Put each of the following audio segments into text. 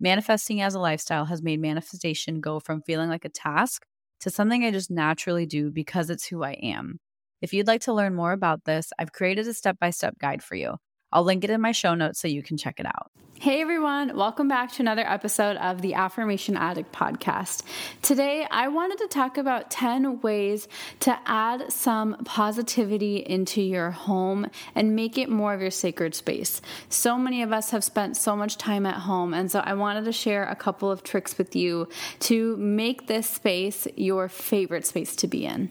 Manifesting as a lifestyle has made manifestation go from feeling like a task to something I just naturally do because it's who I am. If you'd like to learn more about this, I've created a step by step guide for you. I'll link it in my show notes so you can check it out. Hey everyone, welcome back to another episode of the Affirmation Addict podcast. Today, I wanted to talk about 10 ways to add some positivity into your home and make it more of your sacred space. So many of us have spent so much time at home, and so I wanted to share a couple of tricks with you to make this space your favorite space to be in.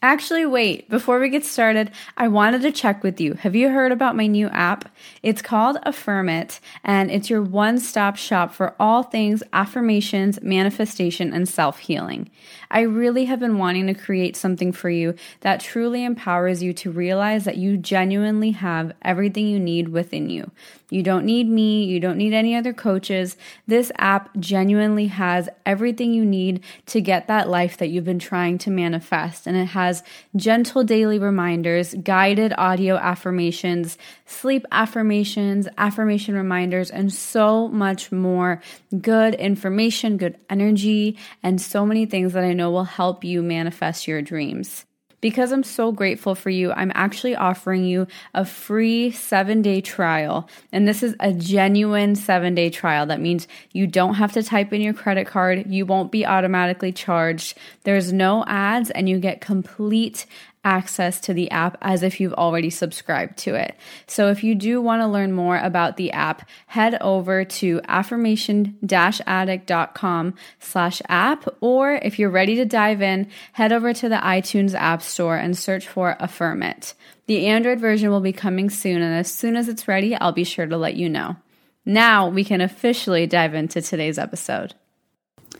Actually, wait, before we get started, I wanted to check with you. Have you heard about my new app? It's called Affirm It, and it's your one stop shop for all things affirmations, manifestation, and self healing. I really have been wanting to create something for you that truly empowers you to realize that you genuinely have everything you need within you. You don't need me. You don't need any other coaches. This app genuinely has everything you need to get that life that you've been trying to manifest. And it has gentle daily reminders, guided audio affirmations, sleep affirmations, affirmation reminders, and so much more good information, good energy, and so many things that I know will help you manifest your dreams. Because I'm so grateful for you, I'm actually offering you a free seven day trial. And this is a genuine seven day trial. That means you don't have to type in your credit card, you won't be automatically charged. There's no ads, and you get complete access to the app as if you've already subscribed to it. So if you do want to learn more about the app, head over to affirmation-addict.com slash app, or if you're ready to dive in, head over to the iTunes App Store and search for Affirm It. The Android version will be coming soon, and as soon as it's ready, I'll be sure to let you know. Now we can officially dive into today's episode.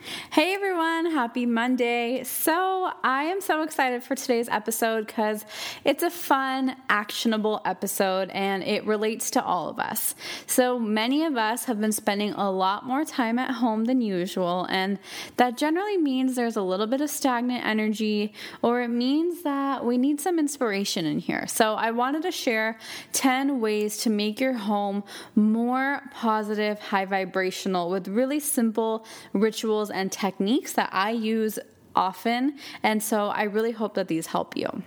Hey everyone, happy Monday. So, I am so excited for today's episode because it's a fun, actionable episode and it relates to all of us. So, many of us have been spending a lot more time at home than usual, and that generally means there's a little bit of stagnant energy or it means that we need some inspiration in here. So, I wanted to share 10 ways to make your home more positive, high vibrational with really simple rituals and techniques that I use often. And so I really hope that these help you.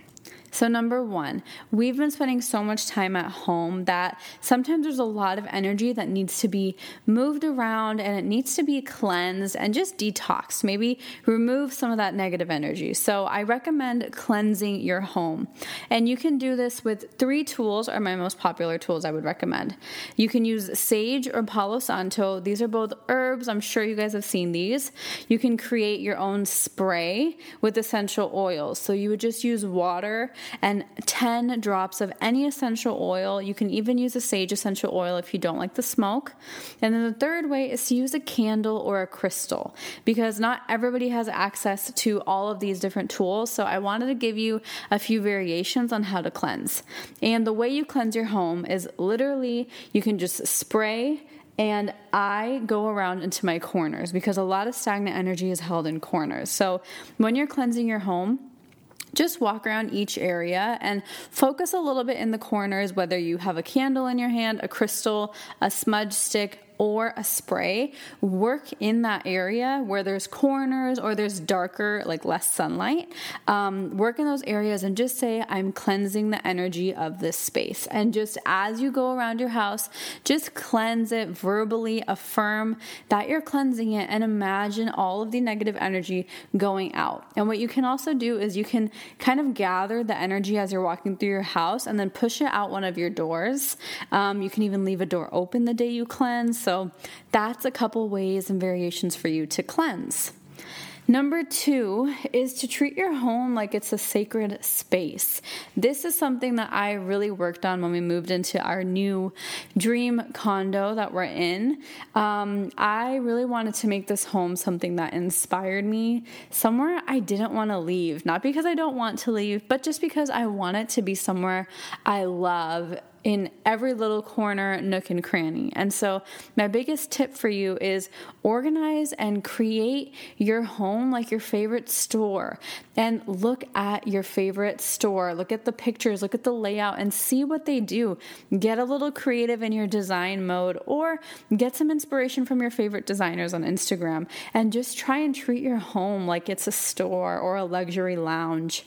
So, number one, we've been spending so much time at home that sometimes there's a lot of energy that needs to be moved around and it needs to be cleansed and just detoxed. Maybe remove some of that negative energy. So, I recommend cleansing your home. And you can do this with three tools, are my most popular tools I would recommend. You can use sage or palo santo. These are both herbs. I'm sure you guys have seen these. You can create your own spray with essential oils. So, you would just use water and 10 drops of any essential oil. You can even use a sage essential oil if you don't like the smoke. And then the third way is to use a candle or a crystal because not everybody has access to all of these different tools. So I wanted to give you a few variations on how to cleanse. And the way you cleanse your home is literally you can just spray and I go around into my corners because a lot of stagnant energy is held in corners. So when you're cleansing your home, just walk around each area and focus a little bit in the corners, whether you have a candle in your hand, a crystal, a smudge stick, or a spray, work in that area where there's corners or there's darker, like less sunlight. Um, work in those areas and just say, I'm cleansing the energy of this space. And just as you go around your house, just cleanse it verbally, affirm that you're cleansing it, and imagine all of the negative energy going out. And what you can also do is you can kind of gather the energy as you're walking through your house and then push it out one of your doors. Um, you can even leave a door open the day you cleanse. So that's a couple ways and variations for you to cleanse. Number two is to treat your home like it's a sacred space. This is something that I really worked on when we moved into our new dream condo that we're in. Um, I really wanted to make this home something that inspired me, somewhere I didn't want to leave. Not because I don't want to leave, but just because I want it to be somewhere I love in every little corner, nook, and cranny. And so, my biggest tip for you is organize and create your home like your favorite store. And look at your favorite store, look at the pictures, look at the layout, and see what they do. Get a little creative in your design mode, or get some inspiration from your favorite designers on Instagram, and just try and treat your home like it's a store or a luxury lounge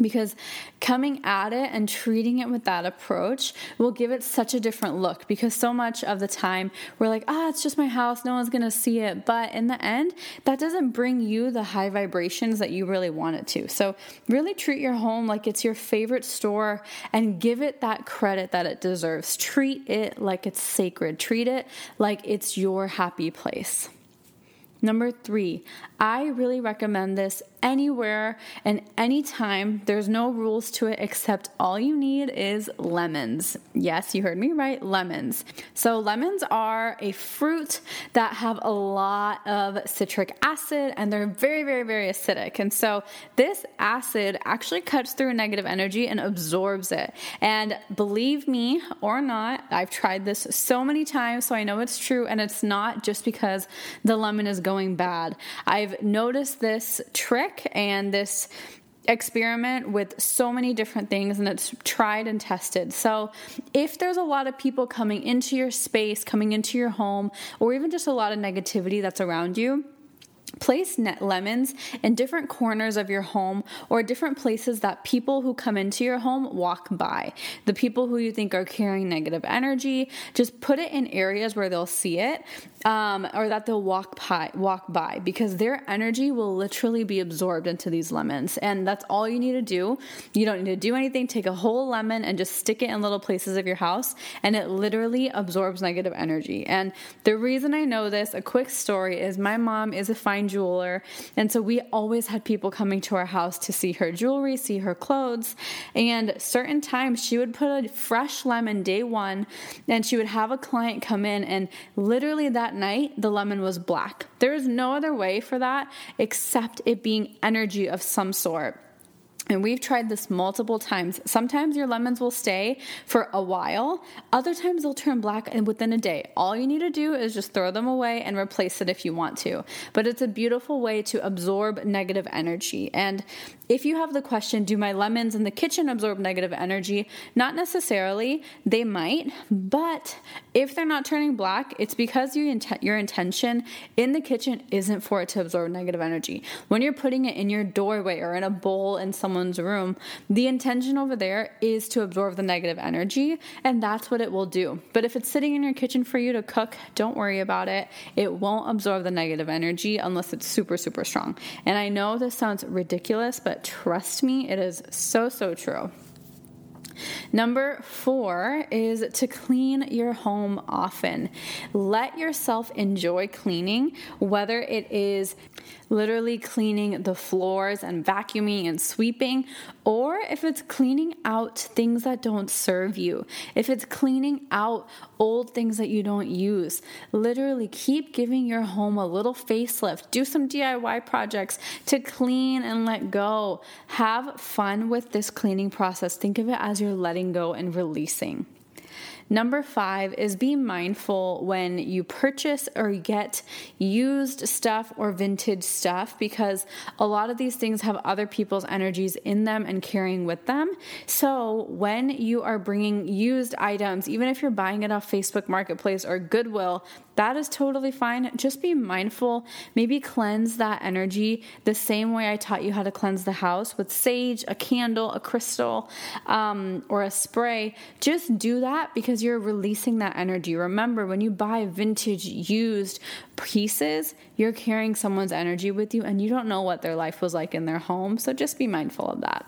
because coming at it and treating it with that approach will give it such a different look. Because so much of the time we're like ah it's just my house. No one's going to see it. But in the end that doesn't bring you the high vibrations that you really want it to. So really treat your home like it's your favorite store and give it that credit that it deserves. Treat it like it's sacred. Treat it like it's your happy place. Number three, I really recommend this anywhere and anytime. There's no rules to it except all you need is lemons. Yes, you heard me right, lemons. So, lemons are a fruit that have a lot of citric acid and they're very, very, very acidic. And so, this acid actually cuts through negative energy and absorbs it. And believe me or not, I've tried this so many times, so I know it's true. And it's not just because the lemon is going bad. I've noticed this trick and this experiment with so many different things and it's tried and tested. So, if there's a lot of people coming into your space, coming into your home, or even just a lot of negativity that's around you, Place lemons in different corners of your home or different places that people who come into your home walk by. The people who you think are carrying negative energy, just put it in areas where they'll see it um, or that they'll walk by, walk by because their energy will literally be absorbed into these lemons. And that's all you need to do. You don't need to do anything. Take a whole lemon and just stick it in little places of your house, and it literally absorbs negative energy. And the reason I know this, a quick story, is my mom is a fine fine jeweler. And so we always had people coming to our house to see her jewelry, see her clothes. And certain times she would put a fresh lemon day one and she would have a client come in and literally that night the lemon was black. There is no other way for that except it being energy of some sort. And we've tried this multiple times. Sometimes your lemons will stay for a while, other times they'll turn black and within a day. All you need to do is just throw them away and replace it if you want to. But it's a beautiful way to absorb negative energy. And if you have the question, do my lemons in the kitchen absorb negative energy? Not necessarily. They might, but if they're not turning black, it's because your, int- your intention in the kitchen isn't for it to absorb negative energy. When you're putting it in your doorway or in a bowl in someone's room, the intention over there is to absorb the negative energy, and that's what it will do. But if it's sitting in your kitchen for you to cook, don't worry about it. It won't absorb the negative energy unless it's super, super strong. And I know this sounds ridiculous, but trust me, it is so, so true. Number four is to clean your home often. Let yourself enjoy cleaning, whether it is literally cleaning the floors and vacuuming and sweeping, or if it's cleaning out things that don't serve you, if it's cleaning out old things that you don't use. Literally keep giving your home a little facelift. Do some DIY projects to clean and let go. Have fun with this cleaning process. Think of it as you're letting go and releasing. Number five is be mindful when you purchase or get used stuff or vintage stuff because a lot of these things have other people's energies in them and carrying with them. So when you are bringing used items, even if you're buying it off Facebook Marketplace or Goodwill, that is totally fine. Just be mindful. Maybe cleanse that energy the same way I taught you how to cleanse the house with sage, a candle, a crystal, um, or a spray. Just do that you're releasing that energy. Remember, when you buy vintage, used pieces, you're carrying someone's energy with you and you don't know what their life was like in their home. So just be mindful of that.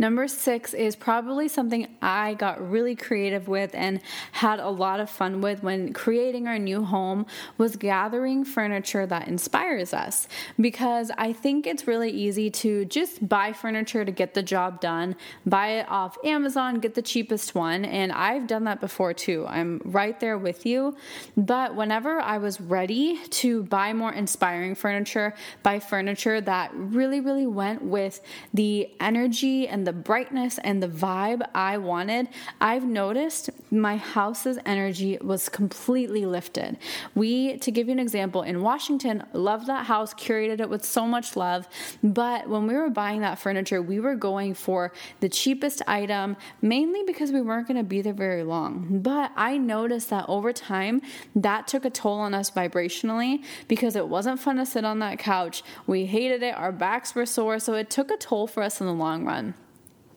Number six is probably something I got really creative with and had a lot of fun with when creating our new home was gathering furniture that inspires us. Because I think it's really easy to just buy furniture to get the job done, buy it off Amazon, get the cheapest one. And I've done that before too. I'm right there with you. But whenever I was ready to buy more inspiring furniture, buy furniture that really, really went with the energy and the the brightness and the vibe I wanted, I've noticed my house's energy was completely lifted. We, to give you an example, in Washington, loved that house, curated it with so much love. But when we were buying that furniture, we were going for the cheapest item, mainly because we weren't going to be there very long. But I noticed that over time, that took a toll on us vibrationally because it wasn't fun to sit on that couch. We hated it, our backs were sore, so it took a toll for us in the long run.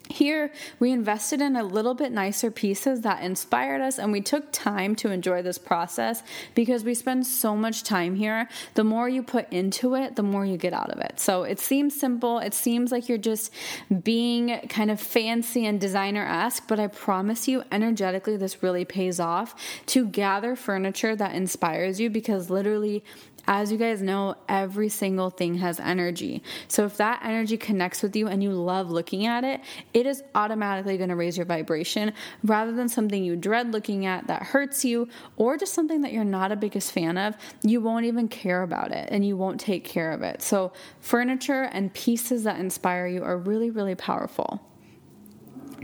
Here, we invested in a little bit nicer pieces that inspired us, and we took time to enjoy this process because we spend so much time here. The more you put into it, the more you get out of it. So it seems simple, it seems like you're just being kind of fancy and designer esque, but I promise you, energetically, this really pays off to gather furniture that inspires you because literally as you guys know, every single thing has energy. So if that energy connects with you and you love looking at it, it is automatically going to raise your vibration rather than something you dread looking at that hurts you or just something that you're not a biggest fan of. You won't even care about it and you won't take care of it. So furniture and pieces that inspire you are really, really powerful.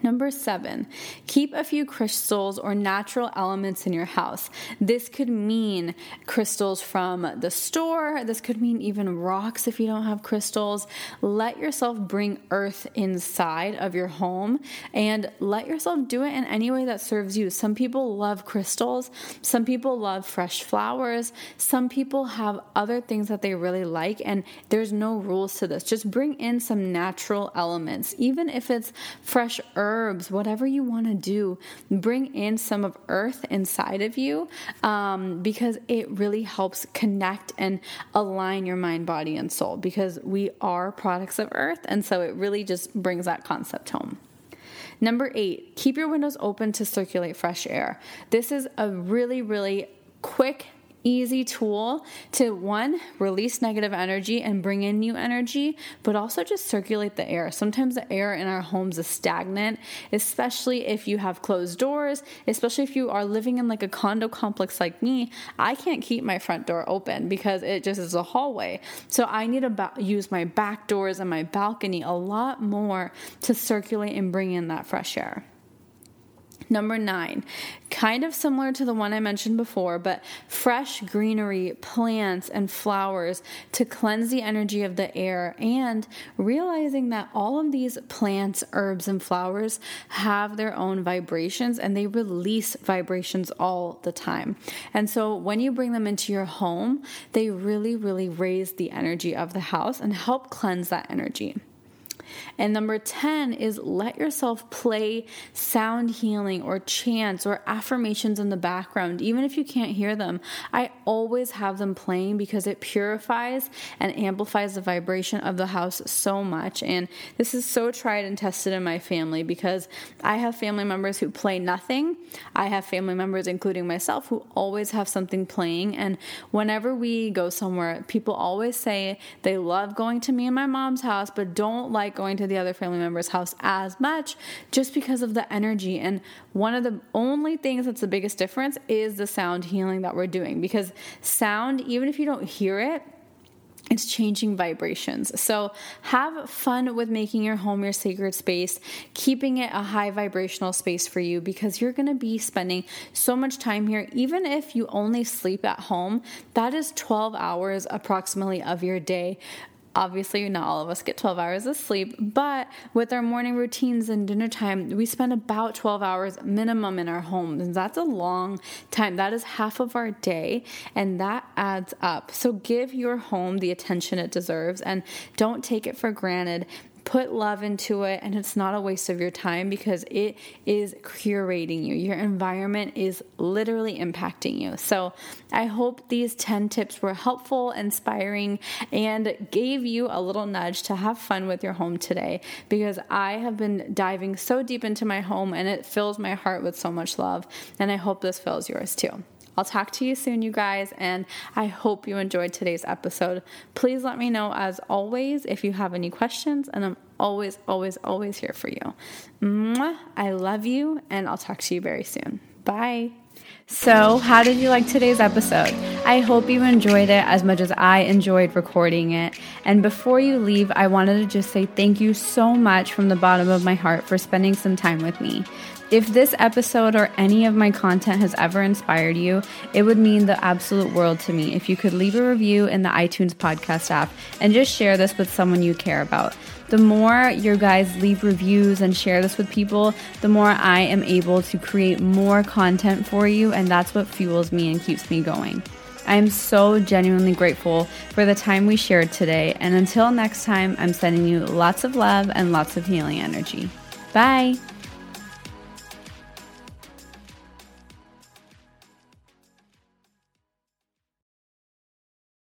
Number seven, keep a few crystals or natural elements in your house. This could mean crystals from the store. This could mean even rocks if you don't have crystals. Let yourself bring earth inside of your home and let yourself do it in any way that serves you. Some people love crystals. Some people love fresh flowers. Some people have other things that they really like, and there's no rules to this. Just bring in some natural elements, even if it's fresh earth herbs, whatever you want to do, bring in some of earth inside of you um, because it really helps connect and align your mind, body, and soul because we are products of earth. And so it really just brings that concept home. Number eight, keep your windows open to circulate fresh air. This is a really, really quick easy tool to one, release negative energy and bring in new energy, but also just circulate the air. Sometimes the air in our homes is stagnant, especially if you have closed doors, especially if you are living in like a condo complex like me. I can't keep my front door open because it just is a hallway. So I need to ba- use my back doors and my balcony a lot more to circulate and bring in that fresh air. Number nine, kind of similar to the one I mentioned before, but fresh greenery, plants, and flowers to cleanse the energy of the air, and realizing that all of these plants, herbs, and flowers have their own vibrations and they release vibrations all the time. And so when you bring them into your home, they really, really raise the energy of the house and help cleanse that energy. And number 10 is let yourself play sound healing or chants or affirmations in the background, even if you can't hear them. I always have them playing because it purifies and amplifies the vibration of the house so much. And this is so tried and tested in my family because I have family members who play nothing. I have family members, including myself, who always have something playing. And whenever we go somewhere, people always say they love going to me and my mom's house, but don't like going to the other family member's house as much just because of the energy. And one of the only things that's the biggest difference is the sound healing that we're doing because sound, even if you don't hear it, it's changing vibrations. So have fun with making your home your sacred space, keeping it a high vibrational space for you because you're going to be spending so much time here. Even if you only sleep at home, that is 12 hours approximately of your day obviously not all of us get 12 hours of sleep but with our morning routines and dinner time we spend about 12 hours minimum in our homes and that's a long time. That is half of our day and that adds up. So give your home the attention it deserves and don't take it for granted put love into it and it's not a waste of your time because it is curating you. Your environment is literally impacting you. So, I hope these 10 tips were helpful, inspiring, and gave you a little nudge to have fun with your home today because I have been diving so deep into my home and it fills my heart with so much love. And I hope this fills yours too. I'll talk to you soon, you guys, and I hope you enjoyed today's episode. Please let me know, as always, if you have any questions, and I'm always, always, always here for you. Mwah, I love you, and I'll talk to you very soon. Bye. So, how did you like today's episode? I hope you enjoyed it as much as I enjoyed recording it. And before you leave, I wanted to just say thank you so much from the bottom of my heart for spending some time with me. If this episode or any of my content has ever inspired you, it would mean the absolute world to me if you could leave a review in the iTunes podcast app and just share this with someone you care about. The more your guys leave reviews and share this with people, the more I am able to create more content for you, and that's what fuels me and keeps me going. I am so genuinely grateful for the time we shared today, and until next time, I'm sending you lots of love and lots of healing energy. Bye.